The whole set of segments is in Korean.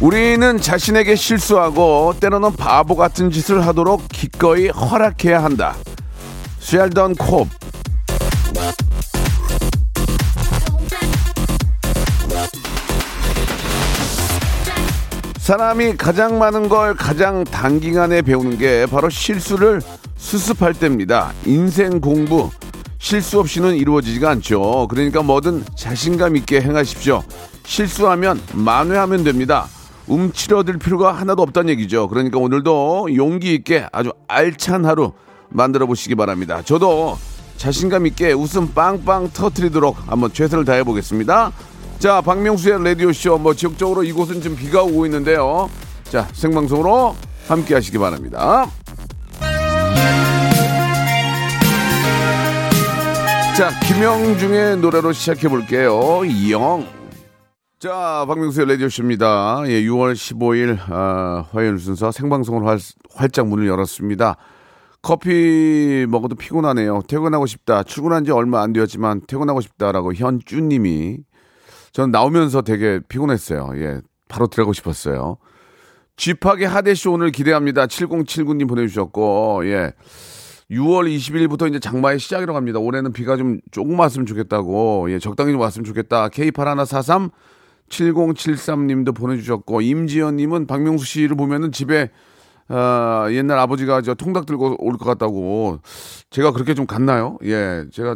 우리는 자신에게 실수하고 때로는 바보 같은 짓을 하도록 기꺼이 허락해야 한다. 쉘던 콥. 사람이 가장 많은 걸 가장 단기간에 배우는 게 바로 실수를 수습할 때입니다. 인생 공부 실수 없이는 이루어지지가 않죠. 그러니까 뭐든 자신감 있게 행하십시오. 실수하면 만회하면 됩니다. 움츠러들 필요가 하나도 없다는 얘기죠. 그러니까 오늘도 용기 있게 아주 알찬 하루 만들어 보시기 바랍니다. 저도 자신감 있게 웃음 빵빵 터트리도록 한번 최선을 다해 보겠습니다. 자, 박명수의 라디오 쇼 뭐 지역적으로 이곳은 좀 비가 오고 있는데요. 자, 생방송으로 함께 하시기 바랍니다. 자, 김영중의 노래로 시작해 볼게요. 영. 자, 박명수의 라디오쇼입니다. 예, 6월 15일, 아, 화요일 순서 생방송으로 활, 활짝 문을 열었습니다. 커피 먹어도 피곤하네요. 퇴근하고 싶다. 출근한 지 얼마 안 되었지만 퇴근하고 싶다라고 현주님이 전 나오면서 되게 피곤했어요. 예, 바로 들어가고 싶었어요. 쥐팍의 하대쇼 오늘 기대합니다. 7079님 보내주셨고, 예. 6월 20일부터 이제 장마의 시작이라고 합니다. 올해는 비가 좀 조금 왔으면 좋겠다고, 예, 적당히 좀 왔으면 좋겠다. K8143 7073 님도 보내주셨고, 임지연 님은 박명수 씨를 보면은 집에, 어, 옛날 아버지가 저 통닭 들고 올 것 같다고. 제가 그렇게 좀 갔나요? 예, 제가,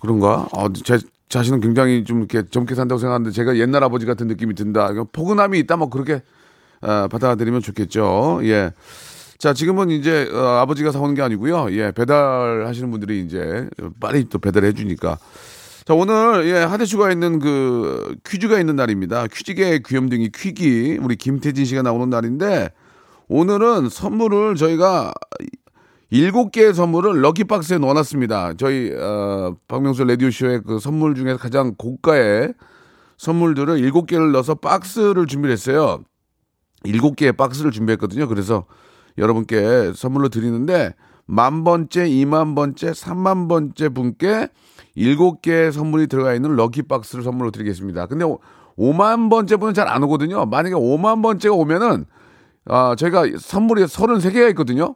그런가? 어, 제 자신은 굉장히 좀 이렇게 젊게 산다고 생각하는데 제가 옛날 아버지 같은 느낌이 든다. 포근함이 있다, 뭐 그렇게, 어, 받아들이면 좋겠죠. 예. 자, 지금은 이제, 어, 아버지가 사오는 게 아니고요. 예, 배달하시는 분들이 이제 빨리 또 배달해 주니까. 자, 오늘, 예, 하대슈가 있는 그 퀴즈가 있는 날입니다. 퀴즈계 귀염둥이 퀴기. 우리 김태진 씨가 나오는 날인데, 오늘은 선물을 저희가 일곱 개의 선물을 럭키박스에 넣어놨습니다. 저희, 어, 박명수 라디오쇼의 그 선물 중에 가장 고가의 선물들을 일곱 개를 넣어서 박스를 준비를 했어요. 일곱 개의 박스를 준비했거든요. 그래서 여러분께 선물로 드리는데, 만 번째, 이만 번째, 삼만 번째 분께 일곱 개의 선물이 들어가 있는 럭키박스를 선물로 드리겠습니다. 근데 오, 만 번째 분은 잘 안 오거든요. 만약에 오만 번째가 오면은, 아, 저희가 선물이 33개가 있거든요.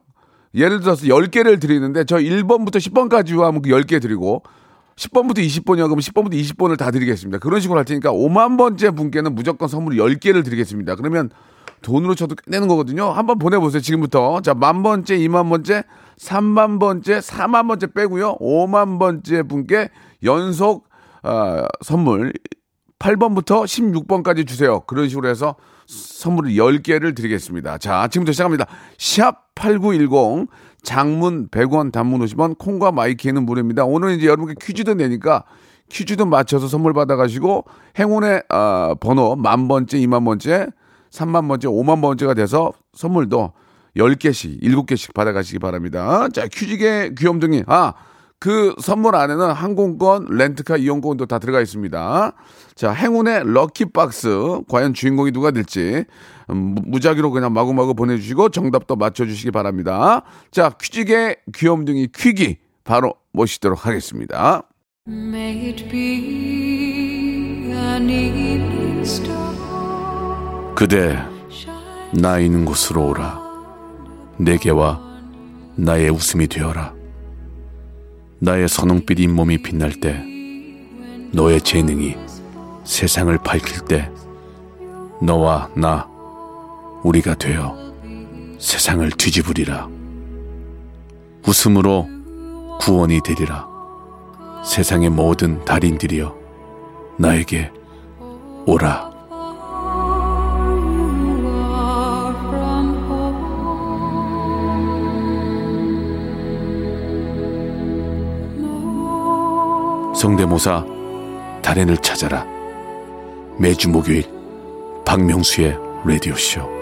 예를 들어서 10개를 드리는데 저 1번부터 10번까지 하면 그 10개 드리고 10번부터 20번이야 그러면 10번부터 20번을 다 드리겠습니다. 그런 식으로 할 테니까 5만 번째 분께는 무조건 선물 10개를 드리겠습니다. 그러면 돈으로 쳐도 끝내는 거거든요. 한번 보내보세요. 지금부터. 자, 만 번째, 2만 번째, 3만 번째, 4만 번째 빼고요. 5만 번째 분께 연속 어, 선물 8번부터 16번까지 주세요. 그런 식으로 해서 선물을 10개를 드리겠습니다. 자, 지금부터 시작합니다. 샵 8910 장문 100원 단문 50원 콩과 마이키에는 무료입니다. 오늘 이제 여러분께 퀴즈도 내니까 퀴즈도 맞춰서 선물 받아가시고 행운의 어, 번호 만 번째, 2만 번째, 3만 번째, 5만 번째가 돼서 선물도 10개씩, 7개씩 받아가시기 바랍니다. 자, 퀴즈계 귀염둥이. 아, 그 선물 안에는 항공권, 렌트카 이용권도 다 들어가 있습니다. 자, 행운의 럭키박스. 과연 주인공이 누가 될지. 음, 무작위로 그냥 마구마구 보내주시고 정답도 맞춰주시기 바랍니다. 자, 퀴즈계 귀염둥이 퀴기. 바로 모시도록 하겠습니다. May it be an evening star. 그대 나 있는 곳으로 오라. 내게와 나의 웃음이 되어라. 나의 선홍빛 잇몸이 빛날 때 너의 재능이 세상을 밝힐 때 너와 나 우리가 되어 세상을 뒤집으리라. 웃음으로 구원이 되리라. 세상의 모든 달인들이여 나에게 오라 성대모사 달인을 찾아라 매주 목요일 박명수의 라디오 쇼.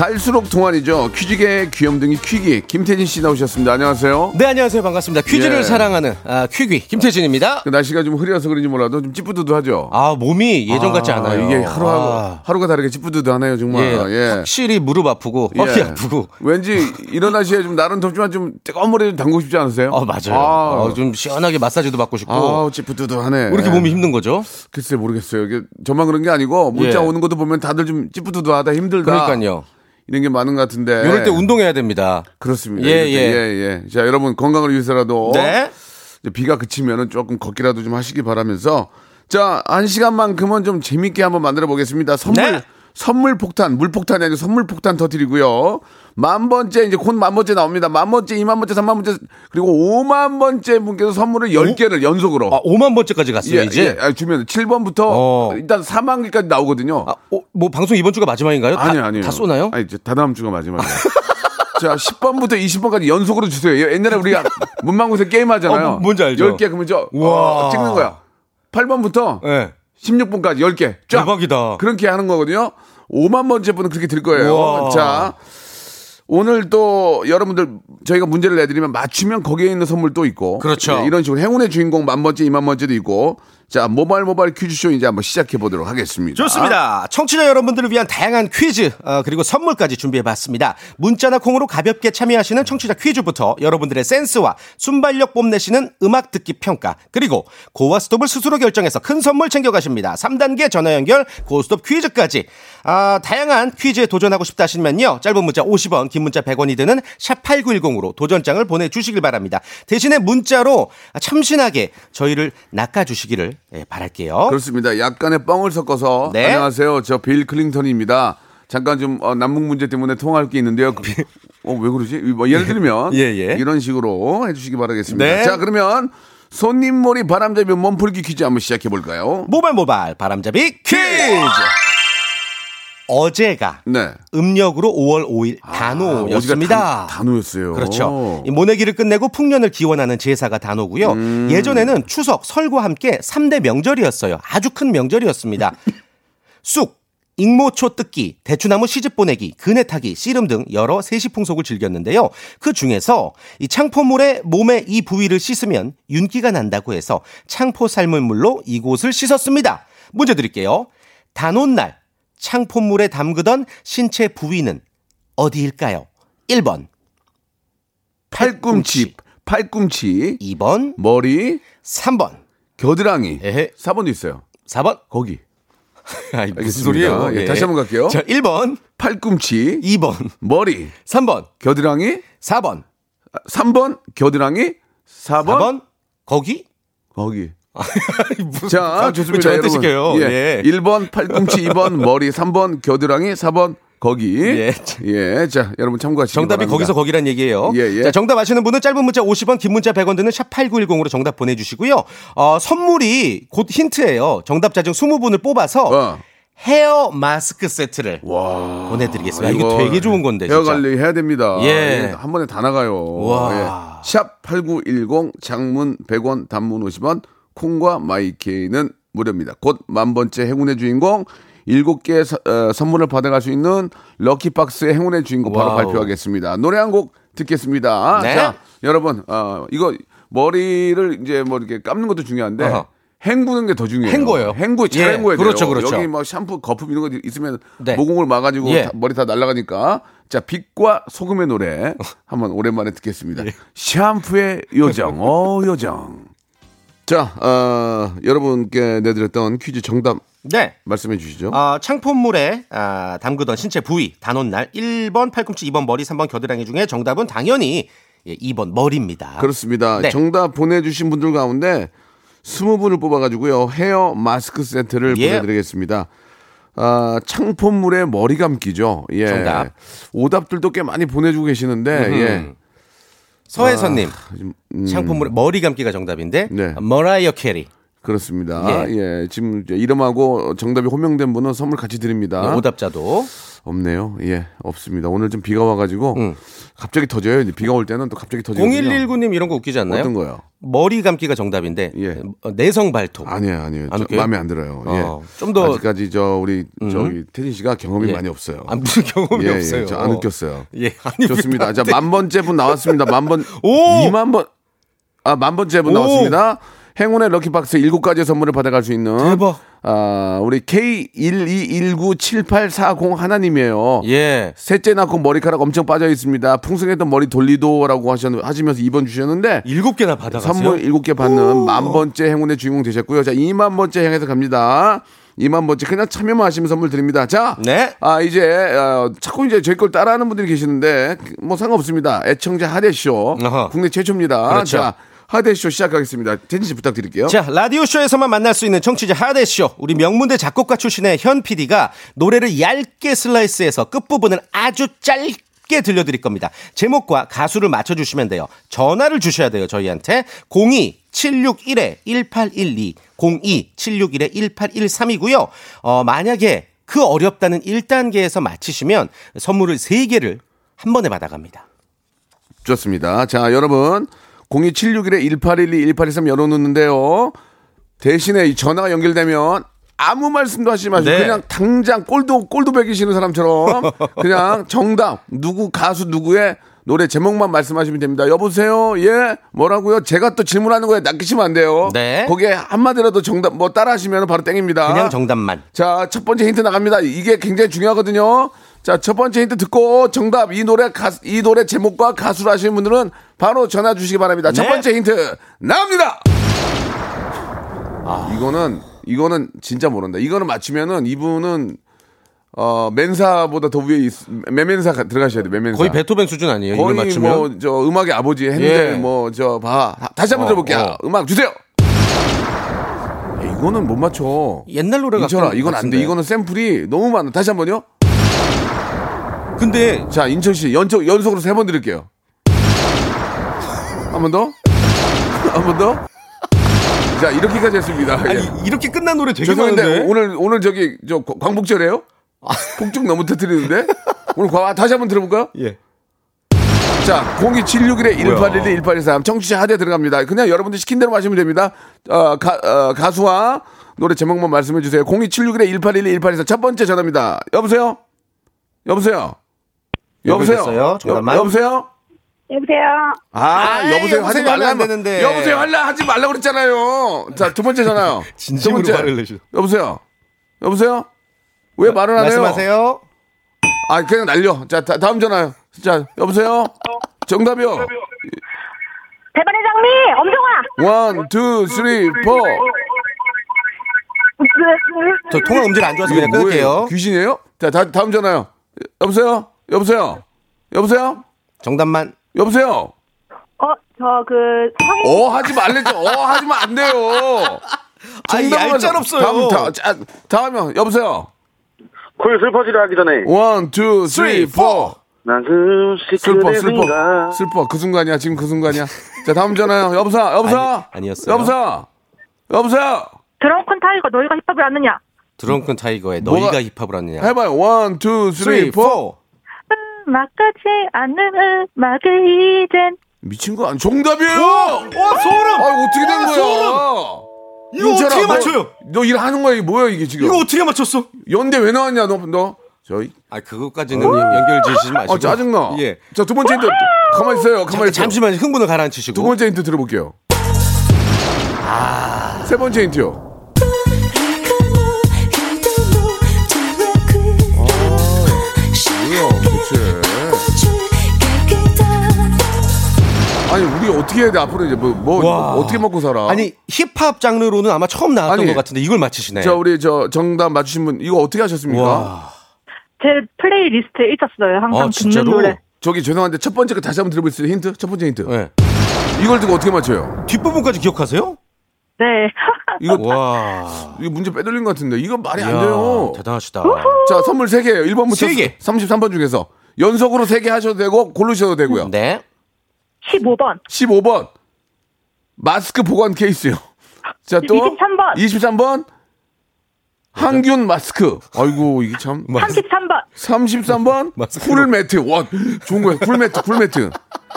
갈수록 동안이죠. 퀴즈계의 귀염둥이 퀴기 김태진 씨 나오셨습니다. 안녕하세요. 네, 안녕하세요. 반갑습니다. 퀴즈를 예. 사랑하는 아, 퀴귀 김태진입니다. 그 날씨가 좀 흐려서 그런지 몰라도 좀 찌뿌드드하죠. 아, 몸이 예전 같지 아, 않아요. 이게 하루하고 아, 하루가 다르게 찌뿌드드하네요 정말. 예, 예. 확실히 무릎 아프고 허리 예. 아프고. 왠지 이런 날씨에 좀 날은 덥지만 좀 뜨거운 물에 좀 담그고 싶지 않으세요? 어, 맞아요. 아, 어, 좀 시원하게 마사지도 받고 싶고. 아우 찌뿌드드하네. 왜 이렇게 몸이 힘든 거죠? 글쎄 모르겠어요. 이게 저만 그런 게 아니고 문자 예. 오는 것도 보면 다들 좀 찌뿌드드하다 힘들다. 그러니까요. 이런 게 많은 것 같은데. 이럴 때 운동해야 됩니다. 그렇습니다. 예, 때, 예, 예. 자 여러분 건강을 위해서라도 네. 이제 비가 그치면은 조금 걷기라도 좀 하시기 바라면서 자 한 시간만큼은 좀 재밌게 한번 만들어 보겠습니다. 선물 네. 선물 폭탄 물폭탄이 아니고 선물 폭탄 터뜨리고요. 만 번째 이제 곧 만 번째 나옵니다. 만 번째, 이만 번째, 삼만 번째 그리고 오만 번째 분께서 선물을 열 개를 연속으로 아, 5만 번째까지 갔어요, 예, 이제. 예, 아, 주면 7번부터 어. 일단 4만 개까지 나오거든요. 아, 어, 뭐 방송 이번 주가 마지막인가요? 다, 아니요, 아니요. 다 쏘나요? 아니, 이제 다다음 주가 마지막이에요. 자, 10번부터 20번까지 연속으로 주세요. 옛날에 우리가 문방구에서 게임 하잖아요. 어, 뭐- 뭔지 알죠? 10개 그러면 저 우와. 어, 찍는 거야. 8번부터 네. 16번까지 10개. 쫙. 대박이다. 그렇게 하는 거거든요. 5만 번째 분은 그렇게 들 거예요. 우와. 자, 오늘 또 여러분들 저희가 문제를 내드리면 맞추면 거기에 있는 선물 또 있고. 그렇죠. 예, 이런 식으로 행운의 주인공 만 번째, 이만 번째도 있고. 자, 모바일 모바일 퀴즈쇼 이제 한번 시작해 보도록 하겠습니다. 좋습니다. 청취자 여러분들을 위한 다양한 퀴즈 어, 그리고 선물까지 준비해 봤습니다. 문자나 콩으로 가볍게 참여하시는 청취자 퀴즈부터 여러분들의 센스와 순발력 뽐내시는 음악 듣기 평가 그리고 고와 스톱을 스스로 결정해서 큰 선물 챙겨 가십니다. 3단계 전화 연결 고스톱 퀴즈까지 아, 다양한 퀴즈에 도전하고 싶다 하시면요. 짧은 문자 50원 긴 문자 100원이 드는 샵 8910으로 도전장을 보내 주시길 바랍니다. 대신에 문자로 참신하게 저희를 낚아 주시기를 예, 바랄게요. 그렇습니다. 약간의 뻥을 섞어서 네. 안녕하세요. 저 빌 클린턴입니다. 잠깐 좀 어, 남북 문제 때문에 통화할 게 있는데요. 그- 어, 왜 그러지? 뭐 예를 들면 예, 예. 이런 식으로 해주시기 바라겠습니다. 네. 자, 그러면 손님몰이 바람잡이 몸풀기 퀴즈 한번 시작해 볼까요? 모발 모발 바람잡이 퀴즈. 어제가 네. 음력으로 5월 5일 아, 단오였습니다. 단- 단오였어요. 그렇죠. 이 모내기를 끝내고 풍년을 기원하는 제사가 단오고요. 음. 예전에는 추석, 설과 함께 3대 명절이었어요. 아주 큰 명절이었습니다. 쑥, 익모초 뜯기, 대추나무 시집 보내기, 그네 타기, 씨름 등 여러 세시 풍속을 즐겼는데요. 그 중에서 이 창포물에 몸의 이 부위를 씻으면 윤기가 난다고 해서 창포 삶은 물로 이곳을 씻었습니다. 문제 드릴게요. 단오날 창포물에 담그던 신체 부위는 어디일까요? 1번, 팔꿈치, 팔꿈치, 2번, 머리, 3번. 겨드랑이. 에헤. 4번도 있어요. 4번. 거기. 아이, 무슨. 소리예요? 예, 다시 한번 갈게요. 자, 1번, 팔꿈치, 2번, 머리, 3번, 겨드랑이, 4번. 3번 겨드랑이, 4번, 4번 거기? 거기. 자, 왜 좋습니다. 저한테. 시켜요. 예. 예. 1번 팔꿈치, 2번 머리, 3번 겨드랑이, 4번 거기. 예. 예. 자, 여러분 참고하시기 정답이 바랍니다. 거기서 거기란 얘기예요. 예, 예. 자, 정답 아시는 분은 짧은 문자 50원, 긴 문자 100원 드는 샵 8910으로 정답 보내 주시고요. 어, 선물이 곧 힌트예요. 정답자 중 20분을 뽑아서 어. 헤어 마스크 세트를 보내드리겠습니다. 아, 이거, 되게 좋은 건데 헤어 진짜. 관리 해야 됩니다. 예. 한 번에 다 나가요. 와. 예. 샵8910 장문 100원 단문 50원 콩과 마이케이는 무료입니다. 곧 만 번째 행운의 주인공 7개 서- 어, 선물을 받아갈 수 있는 lucky box의 행운의 주인공 바로 와우. 발표하겠습니다. 노래 한 곡 듣겠습니다. 네. 자, 여러분, 어, 이거 머리를 이제 뭐 이렇게 감는 것도 중요한데 어허. 헹구는 게 더 중요해요. 헹궈요. 헹구, 잘 예, 헹궈야 돼요. 그렇죠, 그렇죠. 여기 뭐 샴푸, 거품 이런 거 있으면 네. 모공을 막아가지고 예. 다- 머리 다 날아가니까 자, 빛과 소금의 노래 한번 오랜만에 듣겠습니다. 샴푸의 요정, 어, 요정. 자, 어, 여러분께 내드렸던 퀴즈 정답 네. 말씀해 주시죠. 어, 창포물에 아, 담그던 신체 부위 단오날 1번 팔꿈치 2번 머리 3번 겨드랑이 중에 정답은 당연히 예, 2번 머리입니다. 그렇습니다. 네. 정답 보내주신 분들 가운데 20분을 뽑아가지고요. 헤어 마스크 세트를 예. 보내드리겠습니다. 아, 창포물에 머리 감기죠. 예. 정답. 오답들도 꽤 많이 보내주고 계시는데, 예. 서혜선님. 음, 창포물에 머리 감기가 정답인데 네. 머라이어 캐리 그렇습니다. 예. 예. 지금 이름하고 정답이 호명된 분은 선물 같이 드립니다. 네, 오답자도 없네요. 예, 없습니다. 오늘 좀 비가 와가지고 음. 갑자기 터져요. 비가 올 때는 또 갑자기 터지거든요. 0119님 이런 거 웃기지 않나요? 어떤 거요? 머리 감기가 정답인데 예. 어, 내성 발톱. 아니에요, 아니에요. 안 저? 마음에 안 들어요. 어, 예. 좀 더- 아직까지 저 우리 저기 태진 씨가 경험이 예. 많이 없어요. 아, 무슨 경험이 예, 없어요. 예, 저안 웃겼어요. 예, 아니 좋습니다. 자, 만만 번째 분 나왔습니다. 만 번, 오! 2만 번, 아, 만 번째 분 오! 나왔습니다. 행운의 럭키박스 7가지 선물을 받아갈 수 있는. 대박. 아, 우리 K121978440 하나님이에요. 예. 셋째 낳고 머리카락 엄청 빠져 있습니다. 풍성했던 머리 돌리도라고 하셨, 하시면서 2번 주셨는데. 일곱 개나 받아갔어요. 선물 7개 받는 만 번째 행운의 주인공 되셨고요. 자, 2만 번째 향해서 갑니다. 2만 번째 그냥 참여만 하시면 선물 드립니다. 자, 네. 아 이제 어, 자꾸 이제 저희 걸 따라하는 분들이 계시는데 뭐 상관없습니다. 애청자 하대쇼 어허. 국내 최초입니다. 그렇죠. 자, 하대쇼 시작하겠습니다. 텐진 씨 부탁드릴게요. 자, 라디오쇼에서만 만날 수 있는 청취자 하대쇼. 우리 명문대 작곡가 출신의 현 PD가 노래를 얇게 슬라이스해서 끝부분을 아주 짧게 들려드릴 겁니다. 제목과 가수를 맞춰주시면 돼요. 전화를 주셔야 돼요, 저희한테. 02-761-1812, 02-761-1813이고요. 어, 만약에 그 어렵다는 1단계에서 맞히시면 선물을 3개를 한 번에 받아갑니다. 좋습니다. 자, 여러분 02761-1812, 1823 열어놓는데요. 대신에 이 전화가 연결되면 아무 말씀도 하시지 마시고 네. 그냥 당장 꼴도 꼴도 베기시는 사람처럼 그냥 정답 누구 가수 누구의 노래 제목만 말씀하시면 됩니다. 여보세요. 예. 뭐라고요? 제가 또 질문하는 거에 낚이시면 안 돼요. 네. 거기에 한마디라도 정답 뭐 따라하시면 바로 땡입니다. 그냥 정답만. 자, 첫 번째 힌트 나갑니다. 이게 굉장히 중요하거든요. 자, 첫 번째 힌트 듣고 정답 이 노래 가, 이 노래 제목과 가수를 아시는 분들은 바로 전화 주시기 바랍니다. 첫 네. 번째 힌트 나옵니다. 이거는 이거는 진짜 모른다. 이거는 맞추면은 이분은 어 맨사보다 더 위에 있, 메멘사 가- 들어가셔야 돼. 메멘사. 거의 베토벤 수준 아니에요? 이걸 거의 맞추면? 뭐저 음악의 아버지 핸델 예. 뭐저 봐. 다시 한번 어, 들어볼게요. 어. 음악 주세요. 야, 이거는 못 맞춰. 옛날 노래 인철아, 같은 이건 안 돼. 이거는 샘플이 너무 많아. 다시 한 번요. 근데 자, 인천 씨 연속 연속으로 세 번 드릴게요. 한 번 더. 한 번 더. 자, 이렇게까지 했습니다. 아니 예. 이렇게 끝난 노래 되게 죄송한데 많은데. 오늘 오늘 저기 저 광복절이에요? 폭죽 너무 터뜨리는데 오늘 과- 다시 한번 들어볼까요? 예. 자, 02761에 1812, 1823 청취자 하대 들어갑니다. 그냥 여러분들 시킨 대로 하시면 됩니다. 어, 가, 어, 가수와 노래 제목만 말씀해 주세요. 02761에 1812, 1823첫 번째 전화입니다. 여보세요? 여보세요? 여보세요? 정답만? 여, 여보세요? 여보세요. 아, 아이, 여보세요 하지 여보세요 하면 말라 안 되는데. 여보세요 할라 하지 말라 그랬잖아요. 자, 두 번째 전화요. 진심으로 두 번째. 화를 내시죠. 여보세요? 여보세요? 왜 말을 안 해요? 말씀하세요. 아, 그냥 날려. 자, 다, 다음 전화요. 자, 여보세요? 정답이요. 배반의 장미 엄정화. one, two, three, four. 저 통화 음질 안 좋아서 그냥 끊을게요. 귀신이에요? 자, 다, 다음 전화요. 여보세요? 여보세요? 여보세요? 정답만. 여보세요? 어, 저그 성인 어, 하지 말랬죠. 어, 하면 안 돼요. 정답만 얄짤 없어요. 다음, 다, 자, 다음이요. 여보세요? 그 슬퍼지려 하기 전에 one, two, three, four. 나 숨쉬 슬퍼, 슬퍼. 슬퍼. 그 순간이야. 지금 그 순간이야. 자, 다음 전화요. 여보세요? 여보세요? 아니, 아니었어요. 여보세요? 여보세요? 드렁큰 타이거 너희가 힙합을 하느냐? 드렁큰 타이거의 뭐가- 너희가 힙합을 하느냐. 해봐요. one, two, three, four. 음악같지 않은 음악을 이젠 미친 거 아니 정답이에요. 와 소름. 아 어떻게 된 와, 거야? 소름! 이거 윤철아, 어떻게 너- 맞춰요? 너 일하는 거야 이게 뭐야 이게 지금? 이거 어떻게 맞췄어? 연대 왜 나왔냐 너 너? 저희 아 그것까지는 연결 지시지 마시고. 아 짜증나. 예. 자두 번째 힌트 가만 있어요. 가만 있어요. 잠시만 흥분을 가라앉히시고. 두 번째 힌트 들어볼게요. 아. 세 번째 힌트요. 씨. 아니 우리 어떻게 해야 돼 앞으로 이제 뭐, 뭐 와. 어떻게 먹고 살아? 아니 힙합 장르로는 아마 처음 나왔던 아니, 것 같은데 이걸 맞히시네. 자 우리 저 정답 맞추신 분 이거 어떻게 하셨습니까? 와. 제 playlist에 있었어요 항상 아, 진짜로? 듣는 노래. 저기 죄송한데 첫 번째가 다시 한번 들어볼 수 있어요 힌트? 첫 번째 힌트. 네. 이걸 듣고 어떻게 맞춰요? 뒷부분까지 기억하세요? 네. 이거 와. 이거 문제 빼돌린 것 같은데. 이거 말이 이야, 안 돼요. 대단하시다. 우후. 자, 선물 3개예요. 1번부터 3개. 33번 중에서. 연속으로 3개 하셔도 되고 고르셔도 되고요. 네. 15번. 15번 마스크 보관 케이스요. 자 또 23번. 23번 항균 마스크. 아이고 이게 참 33번. 33번 마스크로. cool mat. 와 좋은 거예요. 쿨 매트. 쿨 매트.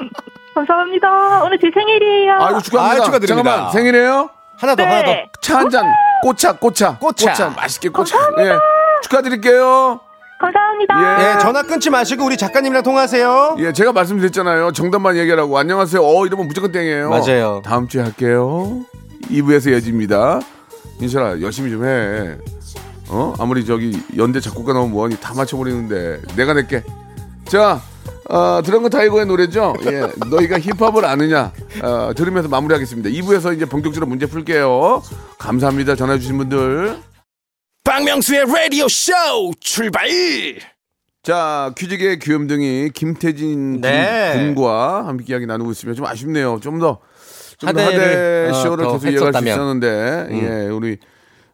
감사합니다. 오늘 제 생일이에요. 아이고 축하합니다. 아유, 축하드립니다. 잠깐만 생일이에요? 하나 더, 네. 하나 더. 차 한 잔 꼬차 꼬차 꼬차. 맛있게 꼬차. 예. 축하드릴게요. 감사합니다. 예, 전화 끊지 마시고 우리 작가님이랑 통화하세요. 예, 제가 말씀드렸잖아요. 정답만 얘기하라고. 안녕하세요. 어, 이러면 무조건 땡이에요. 맞아요. 다음 주에 할게요. 2부에서 이어집니다. 인철아, 열심히 좀 해. 어? 아무리 저기 연대 작곡가 나오면 뭐하니 다 맞춰버리는데. 내가 낼게. 자, 어, 드럼건 타이거의 노래죠. 예, 너희가 힙합을 아느냐. 어, 들으면서 마무리하겠습니다. 2부에서 이제 본격적으로 문제 풀게요. 감사합니다. 전화 주신 분들. 박명수의 라디오 쇼 출발 자, 퀴즈계 귀염둥이 김태진 네. 군, 군과 함께 이야기 나누고 있으면 좀 아쉽네요. 좀 더, 좀더 하대를, 하대 어, 쇼를 더 계속 이어갈 수. 있었는데, 예, 우리,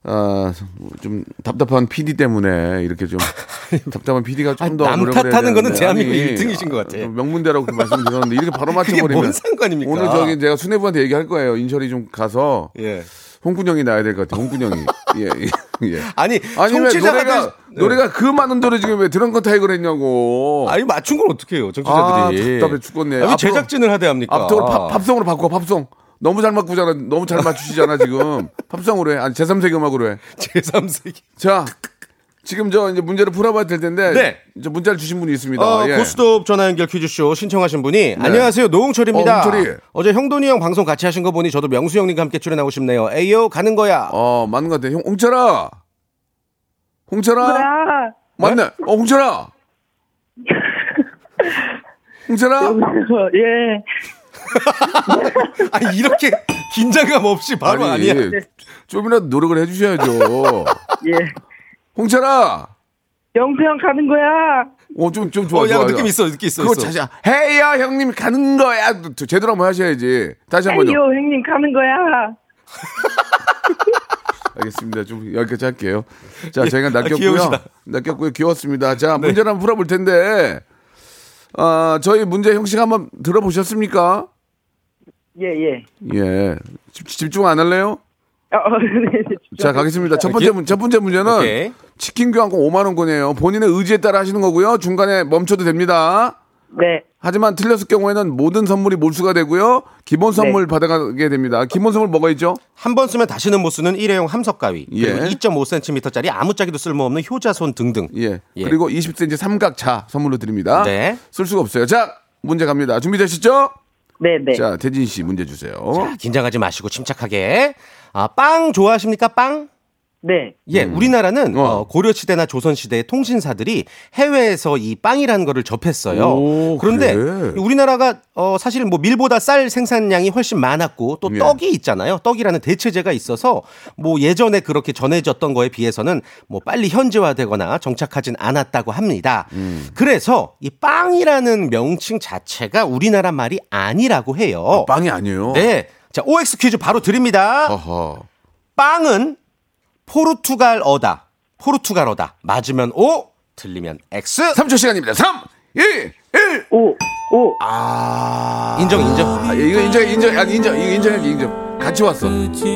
아, 좀 답답한 PD 때문에 이렇게 좀 답답한 PD가 좀 아니, 더남 탓하는 거는. 대한민국 아니, 1등이신 것 같아. 좀 명문대라고 그 말씀드렸는데 이렇게 바로 맞춰버리면 뭔 상관입니까? 오늘 저기 제가 수뇌부한테 얘기할 거예요. 인철이 좀 가서 예. 홍군형이 나야 될 것 같아. 홍군형이. 예, 예, 예. 아니, 아니 왜 청취자가 노래가 들- 네. 노래가 그 많은 노래 중에 왜 드럼건 타이거를 했냐고. 아니 맞춘 걸 어떻게 해요, 아, 정치자들이. 답답해 죽겠네. 아, 왜 앞으로- 제작진을 하대 합니까? 앞으로 팝, 팝송으로 바꿔 팝송. 너무 잘 맞고잖아. 너무 잘 맞추시잖아 지금. 팝송으로 해. 아니 제3세기 음악으로 해. 제3세기. 자, 지금 저 이제 문제를 풀어봐야 될 텐데. 네. 이제 문자를 주신 분이 있습니다. 어, 예. 고스톱 전화 연결 퀴즈쇼 신청하신 분이 안녕하세요 노홍철입니다. 어, 홍철이. 어제 형돈이 형 방송 같이 하신 거 보니 저도 명수 형님과 함께 출연하고 싶네요. 에이요 가는 거야. 어 맞는 것 같아. 형, 홍철아. 홍철아. 뭐야? 맞네. 어 홍철아. 홍철아. 예. 아니 이렇게 긴장감 없이 바로 아니야. 좀이라도 노력을 해주셔야죠. 예. 홍철아. 영수 형 가는 거야. 어, 좀, 좀 좋아. 어, 야, 좋아, 느낌 좋아. 있어, 느낌 있어, 그거 있어. 자자. 헤이야, 형님 가는 거야. 또 제대로 한번 하셔야지. 다시 한 번요. 에이요 형님 가는 거야. 알겠습니다. 좀 여기까지 할게요. 자, 저희가 아, 낚였고요. 낚였고요. 귀여웠습니다. 자, 문제를 한번 풀어볼 텐데, 아, 저희 문제 형식 한번 들어보셨습니까? 예 예. 예. 집, 집중 안 할래요? 어, 네, 네. 자, 가겠습니다. 첫 번째, 문, 첫 번째 문제는 오케이. 치킨 교환권 5만 원권이에요. 본인의 의지에 따라 하시는 거고요. 중간에 멈춰도 됩니다. 네. 하지만 틀렸을 경우에는 모든 선물이 몰수가 되고요. 기본 선물 받아가게 됩니다. 기본 선물 뭐가 있죠? 한 번 쓰면 다시는 못 쓰는 일회용 함석 가위, 예. 그리고 2.5cm짜리 아무짝에도 쓸모없는 효자손 등등. 예. 예. 그리고 20cm 삼각차 선물로 드립니다. 네. 쓸 수가 없어요. 자, 문제 갑니다. 준비되셨죠? 네 네. 자, 태진 씨 문제 주세요. 자, 긴장하지 마시고 침착하게. 아, 빵 좋아하십니까? 빵? 네. 예, 우리나라는 어. 어, 고려 시대나 조선 시대의 통신사들이 해외에서 이 빵이라는 거를 접했어요. 오, 그런데 그래? 우리나라가 어, 사실 뭐 밀보다 쌀 생산량이 훨씬 많았고 또 예. 떡이 있잖아요. 떡이라는 대체제가 있어서 뭐 예전에 그렇게 전해졌던 거에 비해서는 뭐 빨리 현지화되거나 정착하진 않았다고 합니다. 음. 그래서 이 빵이라는 명칭 자체가 우리나라 말이 아니라고 해요. 빵이 아니에요. 네. 자, OX 퀴즈 바로 드립니다. 어허. 빵은 포르투갈어다. 포르투갈어다. 맞으면 O, 틀리면 X. 3초 시간입니다. 3, 2, 1. 오 오. 아. 인정, 인정. 아, 이거 인정, 인정, 아니, 인정, 이거 인정할게, 인정. 같이 왔어.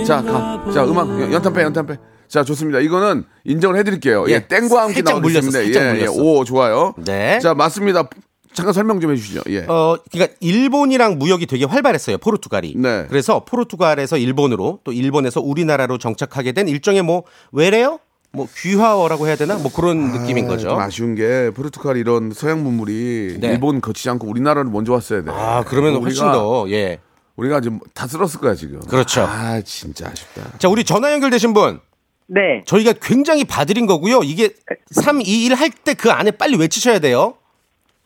자, 가. 자, 음악, 연- 연탄 빼, 연탄 빼. 자, 좋습니다. 이거는 인정을 해드릴게요. 예, 예, 땡과 함께 나오겠습니다. 예, 예. 오, 좋아요. 네. 자, 맞습니다. 잠깐 설명 좀 해주시죠. 예. 어, 그러니까 일본이랑 무역이 되게 활발했어요. 포르투갈이. 네. 그래서 포르투갈에서 일본으로 또 일본에서 우리나라로 정착하게 된 일종의 뭐 외래어? 뭐 귀화어라고 해야 되나? 뭐 그런 느낌인 거죠. 좀 아쉬운 게 포르투갈 이런 서양 문물이 네. 일본 거치지 않고 우리나라를 먼저 왔어야 돼. 아, 그러면 훨씬 더 예. 우리가 지금 다 쓸었을 거야 지금. 그렇죠. 아 진짜 아쉽다. 자, 우리 전화 연결되신 분. 네. 저희가 굉장히 봐드린 거고요. 이게 3, 2, 1 할 때 그 안에 빨리 외치셔야 돼요.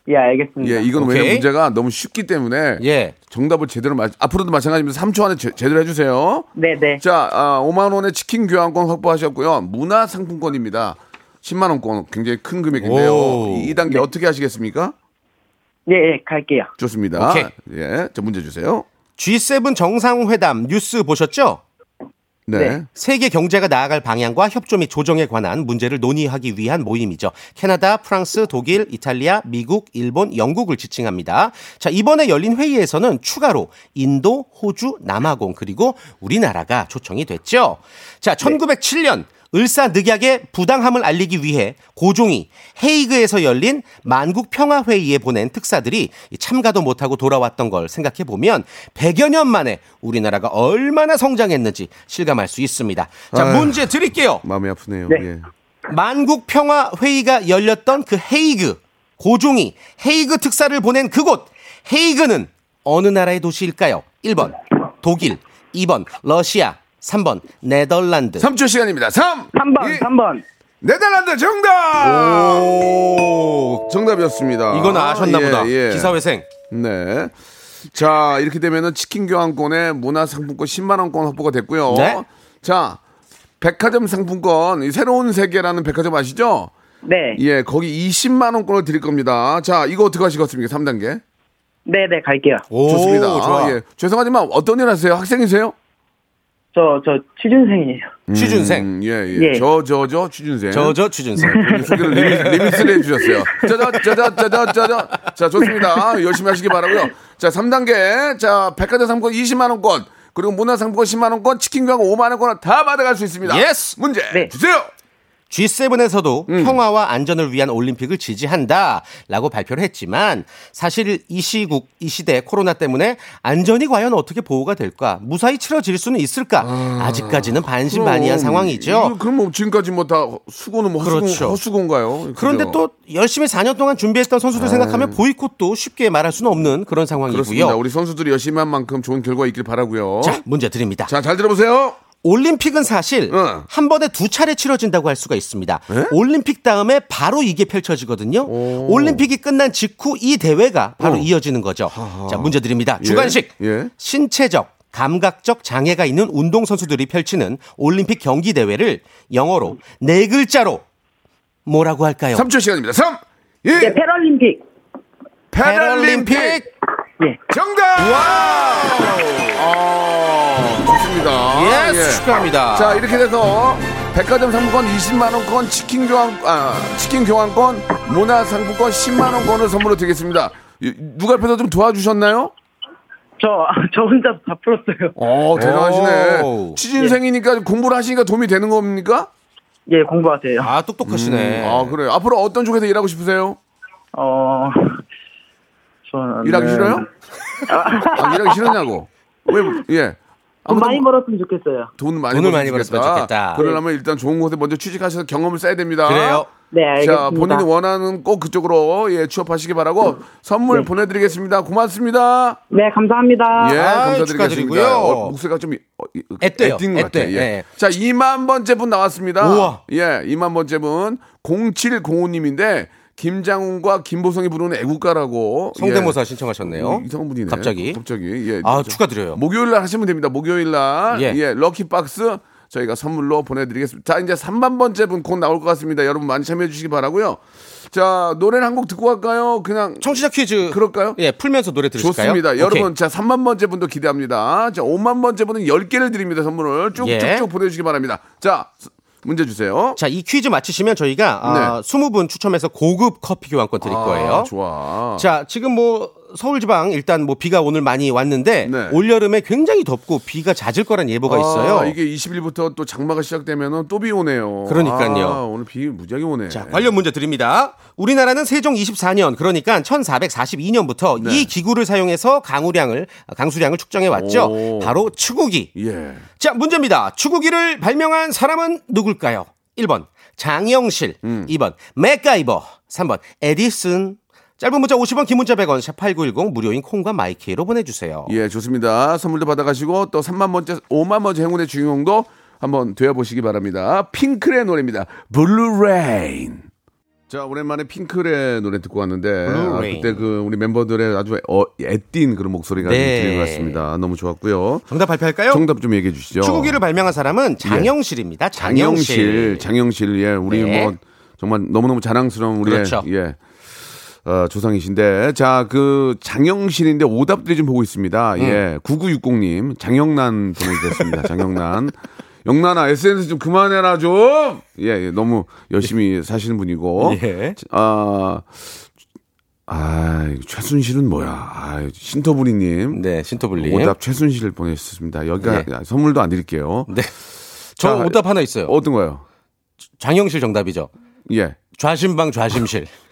예, 알겠습니다. 예, 이건 오케이. 왜냐면 문제가 너무 쉽기 때문에 예. 정답을 제대로 맞, 앞으로도 마찬가지입니다. 3초 안에 제, 대로 해주세요. 네 네. 자, 아, 5만 원의 치킨 교환권 확보하셨고요. 문화 상품권입니다. 10만 원권 굉장히 큰 금액인데요. 오. 이 2단계 어떻게 하시겠습니까? 예, 예, 갈게요. 좋습니다. 오케이. 예, 자 문제 주세요. G7 정상회담 뉴스 보셨죠? 네. 네. 세계 경제가 나아갈 방향과 협조 및 조정에 관한 문제를 논의하기 위한 모임이죠. 캐나다, 프랑스, 독일, 이탈리아, 미국, 일본, 영국을 지칭합니다. 자, 이번에 열린 회의에서는 추가로 인도, 호주, 남아공 그리고 우리나라가 초청이 됐죠. 자, 1907년 을사늑약의 부당함을 알리기 위해 고종이 헤이그에서 열린 만국 평화 회의에 보낸 특사들이 참가도 못하고 돌아왔던 걸 생각해 보면 100여 년 만에 우리나라가 얼마나 성장했는지 실감할 수 있습니다. 자, 아유. 문제 드릴게요. 마음이 아프네요. 네. 예. 만국 평화 회의가 열렸던 그 헤이그, 고종이 헤이그 특사를 보낸 그곳, 헤이그는 어느 나라의 도시일까요? 1번 독일, 2번 러시아, 3번 네덜란드. 3초 시간입니다. 3, 3번, 이, 3번. 네덜란드 정답! 오. 정답이었습니다. 이건 아셨나 예, 보다. 예. 기사회생. 네. 자, 이렇게 되면은 치킨 교환권에 문화 상품권 10만 원권 확보가 됐고요. 네. 자, 백화점 상품권 이 새로운 세계라는 백화점 아시죠? 네. 예, 거기 20만 원권을 드릴 겁니다. 자, 이거 어떻게 하시겠습니까? 3단계. 네 네, 갈게요. 오, 좋습니다. 좋아. 예. 죄송하지만 어떤 일 하세요? 학생이세요? 저, 저, 취준생이에요. 취준생. 음, 예, 예. 예. 저, 저, 저, 취준생. 저 저 취준생. 소개를 리미, remix를 해주셨어요. 짜자, 짜자, 짜자, 짜자. 자, 좋습니다. 열심히 하시기 바라고요 자, 3단계. 자, 백화점 상품권 20만원권. 그리고 문화상품권 10만원권, 치킨 교환 5만원권을 다 받아갈 수 있습니다. Yes! 문제 네. 주세요! G7에서도 음. 평화와 안전을 위한 올림픽을 지지한다라고 발표를 했지만 사실 이 시국 이 시대 코로나 때문에 안전이 과연 어떻게 보호가 될까 무사히 치러질 수는 있을까 아, 직까지는 반신반의한 상황이죠. 그럼 뭐 지금까지 뭐 다 수고는 뭐 허수고, 그렇죠. 허수고 인가요? 그런데 그죠? 또 열심히 4년 동안 준비했던 선수들 생각하면 보이콧도 쉽게 말할 수는 없는 그런 그렇습니다. 상황이고요. 우리 선수들이 열심히 한 만큼 좋은 결과 있길 바라고요 자 문제 드립니다. 자, 잘 들어보세요. 올림픽은 사실 응. 한 번에 두 차례 치러진다고 할 수가 있습니다. 예? 올림픽 다음에 바로 이게 펼쳐지거든요. 올림픽이 끝난 직후 이 대회가 바로 어. 이어지는 거죠. 자, 문제 드립니다. 예, 주관식. 예. 신체적, 감각적 장애가 있는 운동 선수들이 펼치는 올림픽 경기 대회를 영어로 네 글자로 뭐라고 할까요? 3초 시간입니다. 3, 2, 네, 패럴림픽. 패럴림픽 예. 정답! 아, 좋습니다. Yes, 축하합니다. 자, 이렇게 돼서 백화점 상품권 20만 원권, 치킨 교환 아, 치킨 교환권, 문화 상품권 10만 원권을 선물로 드리겠습니다. 이- 누가 옆에서 좀 도와주셨나요? 저, 저 혼자 다 풀었어요. 어, 대단하시네. 오. 취준생이니까 공부를 하시니까 도움이 되는 겁니까? 예, 공부하세요. 아, 똑똑하시네. 아, 그래요. 앞으로 어떤 쪽에서 일하고 싶으세요? 어, 저는. 일하기 싫어요? 아, 일하기 싫으냐고. 왜, 예. 돈 아무튼 많이 벌었으면 좋겠어요. 돈 많이 돈을 벌었으면 많이 벌었으면 좋겠다. 그러려면 일단 좋은 곳에 먼저 취직하셔서 경험을 쌓아야 됩니다. 그래요. 네, 알겠습니다. 자, 본인이 원하는 꼭 그쪽으로 예, 취업하시기 바라고 선물 보내드리겠습니다. 고맙습니다. 네, 감사합니다. 예, 아, 감사드리겠습니다. 어, 목소리가 좀 어, 이- 앳돼요. 앳된 것 같아요. 예. 예. 자, 2만 번째 분 나왔습니다. 우와. 예, 2만 번째 분 0705님인데 김장훈과 김보성이 부르는 애국가라고 성대모사 예. 신청하셨네요. 이상한 분이네. 갑자기. 갑자기. 예. 아, 저- 축하드려요. 목요일 날 하시면 됩니다. 목요일 날. 예. 예. 럭키 박스 저희가 선물로 보내드리겠습니다. 자, 이제 3만 번째 분 곧 나올 것 같습니다. 여러분 많이 참여해 주시기 바라고요. 자, 노래를 한 곡 듣고 갈까요? 그냥 청취자 퀴즈. 그럴까요? 예, 풀면서 노래 들으실까요? 좋습니다. 오케이. 여러분, 자, 3만 번째 분도 기대합니다. 자, 5만 번째 분은 10개를 드립니다. 선물을 쭉쭉쭉 예. 보내주시기 바랍니다. 자, 스- 문제 주세요. 자, 이 퀴즈 맞히시면 저희가 아, 20분 추첨해서 고급 커피 교환권 드릴 거예요. 아, 좋아. 자, 지금 뭐 서울 지방 일단 뭐 비가 오늘 많이 왔는데 네. 올 여름에 굉장히 덥고 비가 잦을 거란 예보가 있어요. 아, 이게 20일부터 또 장마가 시작되면은 또비 오네요. 그러니까요. 아, 오늘 비 무지하게 오네. 자, 관련 문제 드립니다. 우리나라는 세종 24년, 그러니까 1442년부터 네. 이 기구를 사용해서 강우량을 강수량을 측정해 왔죠. 오. 바로 측우기. 예. 자, 문제입니다. 측우기를 발명한 사람은 누굴까요? 1번 장영실, 음. 2번 맥가이버, 3번 에디슨. 짧은 문자 50원, 긴 문자 100원, 샵8910 무료인 콩과 마이 K로 보내주세요. 예, 좋습니다. 선물도 받아가시고 또 3만 번째, 5만 번째 행운의 주인공도 한번 되어보시기 바랍니다. 핑클의 노래입니다. Blue Rain. 자, 오랜만에 핑클의 노래 듣고 왔는데 아. 그때 그 우리 멤버들의 아주 어, 앳된 그런 목소리가 좀 네. 들린 것 같습니다. 너무 좋았고요. 정답 발표할까요? 정답 좀 얘기해 주시죠. 측우기를 발명한 사람은 장영실입니다. 장영실, 장영실, 예, 우리 네. 뭐 정말 너무너무 자랑스러운 우리의 그렇죠. 예. 어, 조상이신데 자 그 장영실인데 오답들이 좀 보고 있습니다. 음. 예, 9960님 장영란 보내주셨습니다. 장영란. 영란아 SNS 좀 그만해라 좀. 예, 예, 너무 열심히 사시는 분이고. 예. 아, 아 최순실은 뭐야? 아, 신토부리님. 네, 신토불님. 오답 최순실을 보내주셨습니다. 여기가 네. 선물도 안 드릴게요. 네. 저 자, 오답 하나 있어요. 어떤 거요? 장영실 정답이죠. 예. 좌심방 좌심실.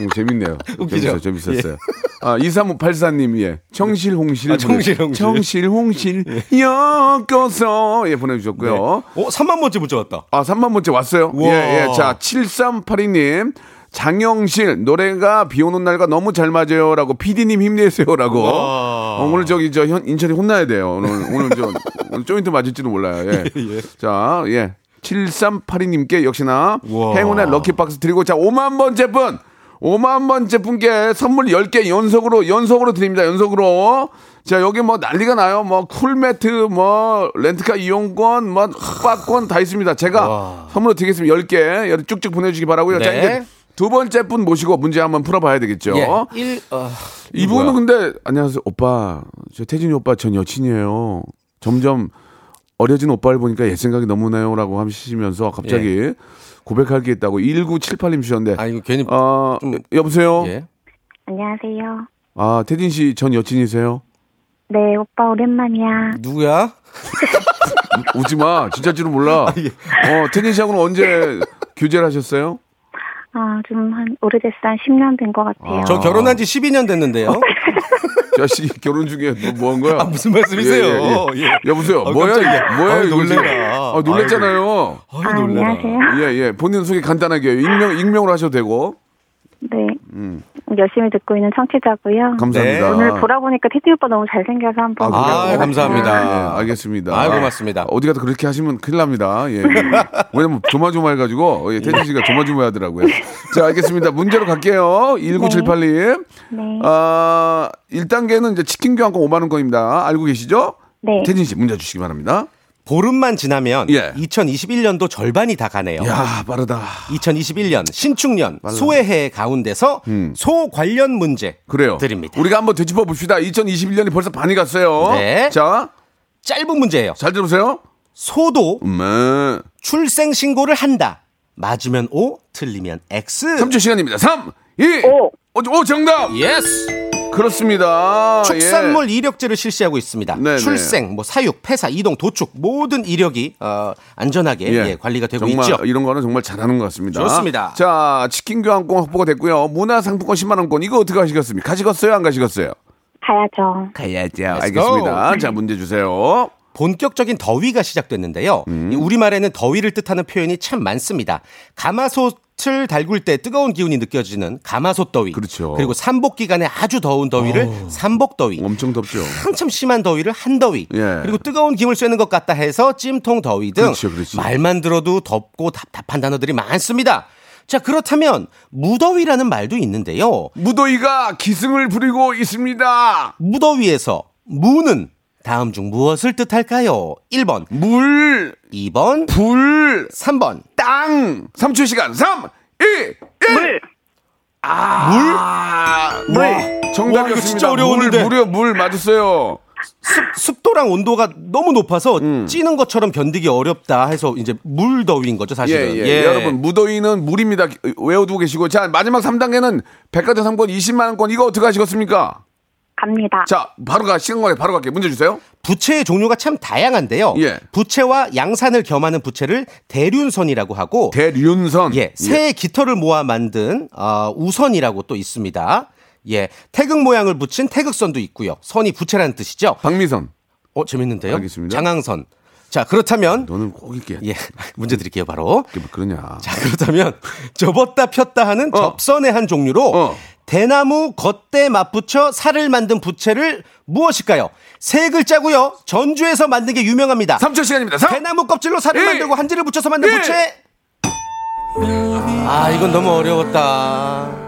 음, 재밌네요. 웃기죠? 재밌었어요. 재밌었어요. 아, 23584님, 예. 청실, 홍실. 아, 청실, 보내- 홍실. 청실, 홍실. 엮어서. 예, 보내주셨고요. 어, 3만 번째 문자 왔다. 아, 3만 번째 왔어요? 우와. 예, 예. 자, 7382님. 장영실, 노래가 비 오는 날과 너무 잘 맞아요. 라고, PD님 힘내세요. 라고. 우와. 어, 오늘 저기, 저, 현, 인천이 혼나야 돼요. 오늘, 오늘 저, 오늘 조인트 맞을지도 몰라요. 예. 자, 예. 7382님께 역시나 우와. 행운의 럭키박스 드리고, 자, 5만 번째 분! 5만 번째 분께 선물 10개 연속으로, 연속으로 드립니다. 연속으로. 자, 여기 뭐 난리가 나요. 뭐, 쿨매트, 뭐, 렌트카 이용권, 뭐, 숙박권 다 있습니다. 제가 선물로 드리겠습니다. 10개. 여기 쭉쭉 보내 주시기 바라고요. 자, 네. 이제 두 번째 분 모시고 문제 한번 풀어봐야 되겠죠. 예. 1, 어, 이분은? 근데 안녕하세요 오빠 저 태진이 오빠 전 여친이에요 점점 어려진 오빠를 보니까 옛 생각이 너무 나요라고 하시면서 갑자기 고백할 게 있다고 1978님 주셨는데 예. 아, 이거 괜히. 어 좀- 여보세요 예. 안녕하세요. 아 태진 씨 전 여친이세요 네, 오빠 오랜만이야. 누구야? 웃지 마 진짜 줄은 몰라 예. 어 태진 씨하고는 언제 교제를 하셨어요 아, 좀 한 오래됐어. 한 10년 된 것 같아요. 아. 저 결혼한 지 12년 됐는데요. 자식이 결혼 중에 뭐 한 거야 아, 무슨 말씀이세요? 예, 예, 예. 예. 여보세요 아, 뭐야. 이게 뭐야 아유, 이거? 놀래라. 아, 놀랬잖아요 아유, 아, 놀래라. 안녕하세요. 예, 예. 본인 소개 간단하게 익명, 익명으로 하셔도 되고. 네. 열심히 듣고 있는 청취자고요. 음. 감사합니다. 네. 오늘 보라 보니까 테디 오빠 너무 잘생겨서 한번. 그래요? 아, 물어보고 감사합니다. 예, 알겠습니다. 아유, 고맙습니다. 어디 가서 그렇게 하시면 큰일 납니다. 예. 왜냐면 조마조마해가지고, 예, 태진 씨가 조마조마하더라고요. 자, 알겠습니다. 문제로 갈게요. 1978님. 네. 아, 1단계는 이제 치킨 교환권 5만 원권입니다. 알고 계시죠? 네. 태진 씨 문제 주시기 바랍니다. 보름만 지나면 예. 2021년도 절반이 다 가네요. 야 빠르다. 2021년 신축년 소의 해 가운데서 소 관련 문제 그래요. 드립니다. 우리가 한번 되짚어 봅시다. 2021년이 벌써 반이 갔어요. 네. 자, 짧은 문제예요. 잘 들어보세요. 소도 음, 출생 신고를 한다. 맞으면 O, 틀리면 X. 3초 시간입니다. 3, 2, 오. 오, 오 정답! Yes. 그렇습니다. 축산물 이력제를 실시하고 있습니다. 예. 네네. 출생, 뭐 사육, 폐사, 이동, 도축 모든 이력이 어, 안전하게 예. 예, 관리가 되고 정말 있죠. 이런 거는 정말 잘하는 것 같습니다. 좋습니다. 자, 치킨 교환권 확보가 됐고요. 문화상품권 10만 원권 이거 어떻게 하시겠습니까? 가시겠어요? 안 가시겠어요? 가야죠. 가야죠. 알겠습니다. 자, 문제 주세요. 본격적인 더위가 시작됐는데요. 음. 이 우리말에는 더위를 뜻하는 표현이 참 많습니다. 가마솥 을 달굴 때 뜨거운 기운이 느껴지는 가마솥 더위. 그렇죠. 리고 삼복 기간에 아주 더운 더위를 삼복 더위. 엄청 덥죠. 한참 심한 더위를 한 더위. 예. 그리고 뜨거운 김을 쐬는 것 같다 해서 찜통 더위 등 그렇죠, 그렇죠. 말만 들어도 덥고 답답한 단어들이 많습니다. 자, 그렇다면 무더위라는 말도 있는데요. 무더위가 기승을 부리고 있습니다. 무더위에서 무는 다음 중 무엇을 뜻할까요? 1번, 물, 2번, 불, 3번. 땅. 3초 시간. 3, 2, 1. 물! 아, 물? 와, 이거 정답이었습니다. 진짜 어려웠는데. 물, 무려 물 맞았어요. 습 도랑 온도가 너무 높아서 음. 찌는 것처럼 견디기 어렵다 해서 이제 물더위인 거죠, 예, 사실은. 예. 여러분, 무더위는 물입니다. 외워두고 계시고. 자, 마지막 3단계는 백화점 상권 20만 원권. 이거 어떻게 하시겠습니까? 갑니다. 자, 바로 가. 시간 관계 바로 갈게요. 문제 주세요. 부채의 종류가 참 다양한데요. 예. 부채와 양산을 겸하는 부채를 대륜선이라고 하고 대륜선. 예, 새의 깃털을 모아 만든 어, 우선이라고 또 있습니다. 예, 태극 모양을 붙인 태극선도 있고요. 선이 부채라는 뜻이죠. 박미선. 어, 재밌는데요. 알겠습니다. 장항선. 자, 그렇다면 너는 꼭 이렇게. 예, 문제 드릴게요, 바로. 뭐 그러냐. 자, 그렇다면 접었다 폈다 하는 어. 접선의 한 종류로 어. 대나무 겉대 맞붙여 살을 만든 부채를 무엇일까요? 세 글자고요. 전주에서 만든 게 유명합니다. 3초 시간입니다. 3, 대나무 껍질로 살을 일, 만들고 한지를 붙여서 만든 일. 부채. 아, 이건 너무 어려웠다.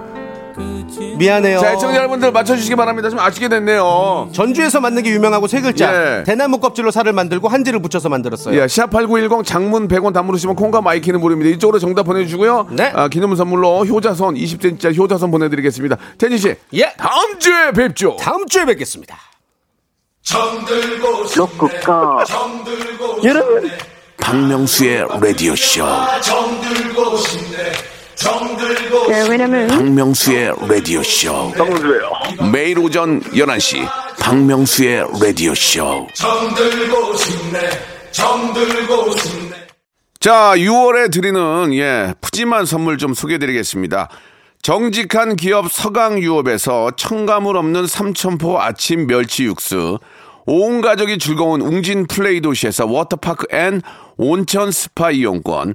미안해요. 자, 애청자 여러분들 맞춰주시기 바랍니다. 좀 아쉽게 됐네요. 전주에서 만든 게 유명하고 세 글자. 예. 대나무 껍질로 살을 만들고 한지를 붙여서 만들었어요. 예, 샵8910 장문 100원 담으시면 콩과 마이 K는 무료입니다. 이쪽으로 정답 보내주시고요. 네. 아, 기념 선물로 효자손 20cm짜리 효자손 보내드리겠습니다. 태진 씨. 예. 다음 주에 뵙죠. 다음 주에 뵙겠습니다. 로꾸거. 여러분. 박명수의 라디오 쇼. 네, 왜냐면 박명수의 라디오 쇼. 정수예요. 매일 오전 11시. 박명수의 라디오 쇼. 자, 6월에 드리는 예, 푸짐한 선물 좀 소개해 드리겠습니다. 정직한 기업 서강유업에서 첨가물 없는 삼천포 아침 멸치 육수, 온 가족이 즐거운 웅진 플레이 도시에서 워터파크 and 온천 스파 이용권,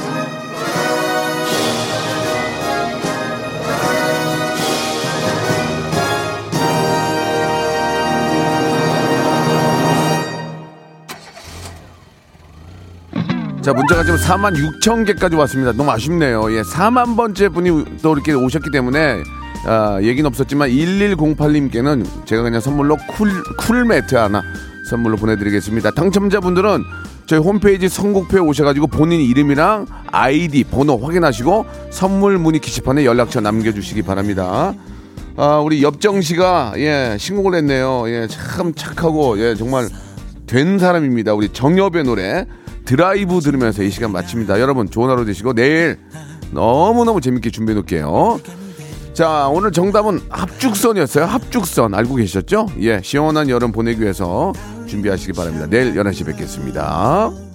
자, 문자가 지금 4만 6천 개까지 왔습니다. 너무 아쉽네요. 예, 4만 번째 분이 또 이렇게 오셨기 때문에, 아, 얘기는 없었지만, 1108님께는 제가 그냥 선물로 쿨, 쿨매트 하나 선물로 보내드리겠습니다. 당첨자분들은 저희 홈페이지 선곡표에 오셔가지고 본인 이름이랑 아이디, 번호 확인하시고 선물 문의 게시판에 연락처 남겨주시기 바랍니다. 아, 우리 엽정 씨가, 예, 신곡을 했네요. 예, 참 착하고, 예, 정말 된 사람입니다. 우리 정엽의 노래. 드라이브 들으면서 이 시간 마칩니다. 여러분 좋은 하루 되시고 내일 너무너무 재밌게 준비해 놓을게요. 자, 오늘 정답은 합죽선이었어요. 합죽선 알고 계셨죠? 예, 시원한 여름 보내기 위해서 준비하시기 바랍니다. 내일 11시 뵙겠습니다.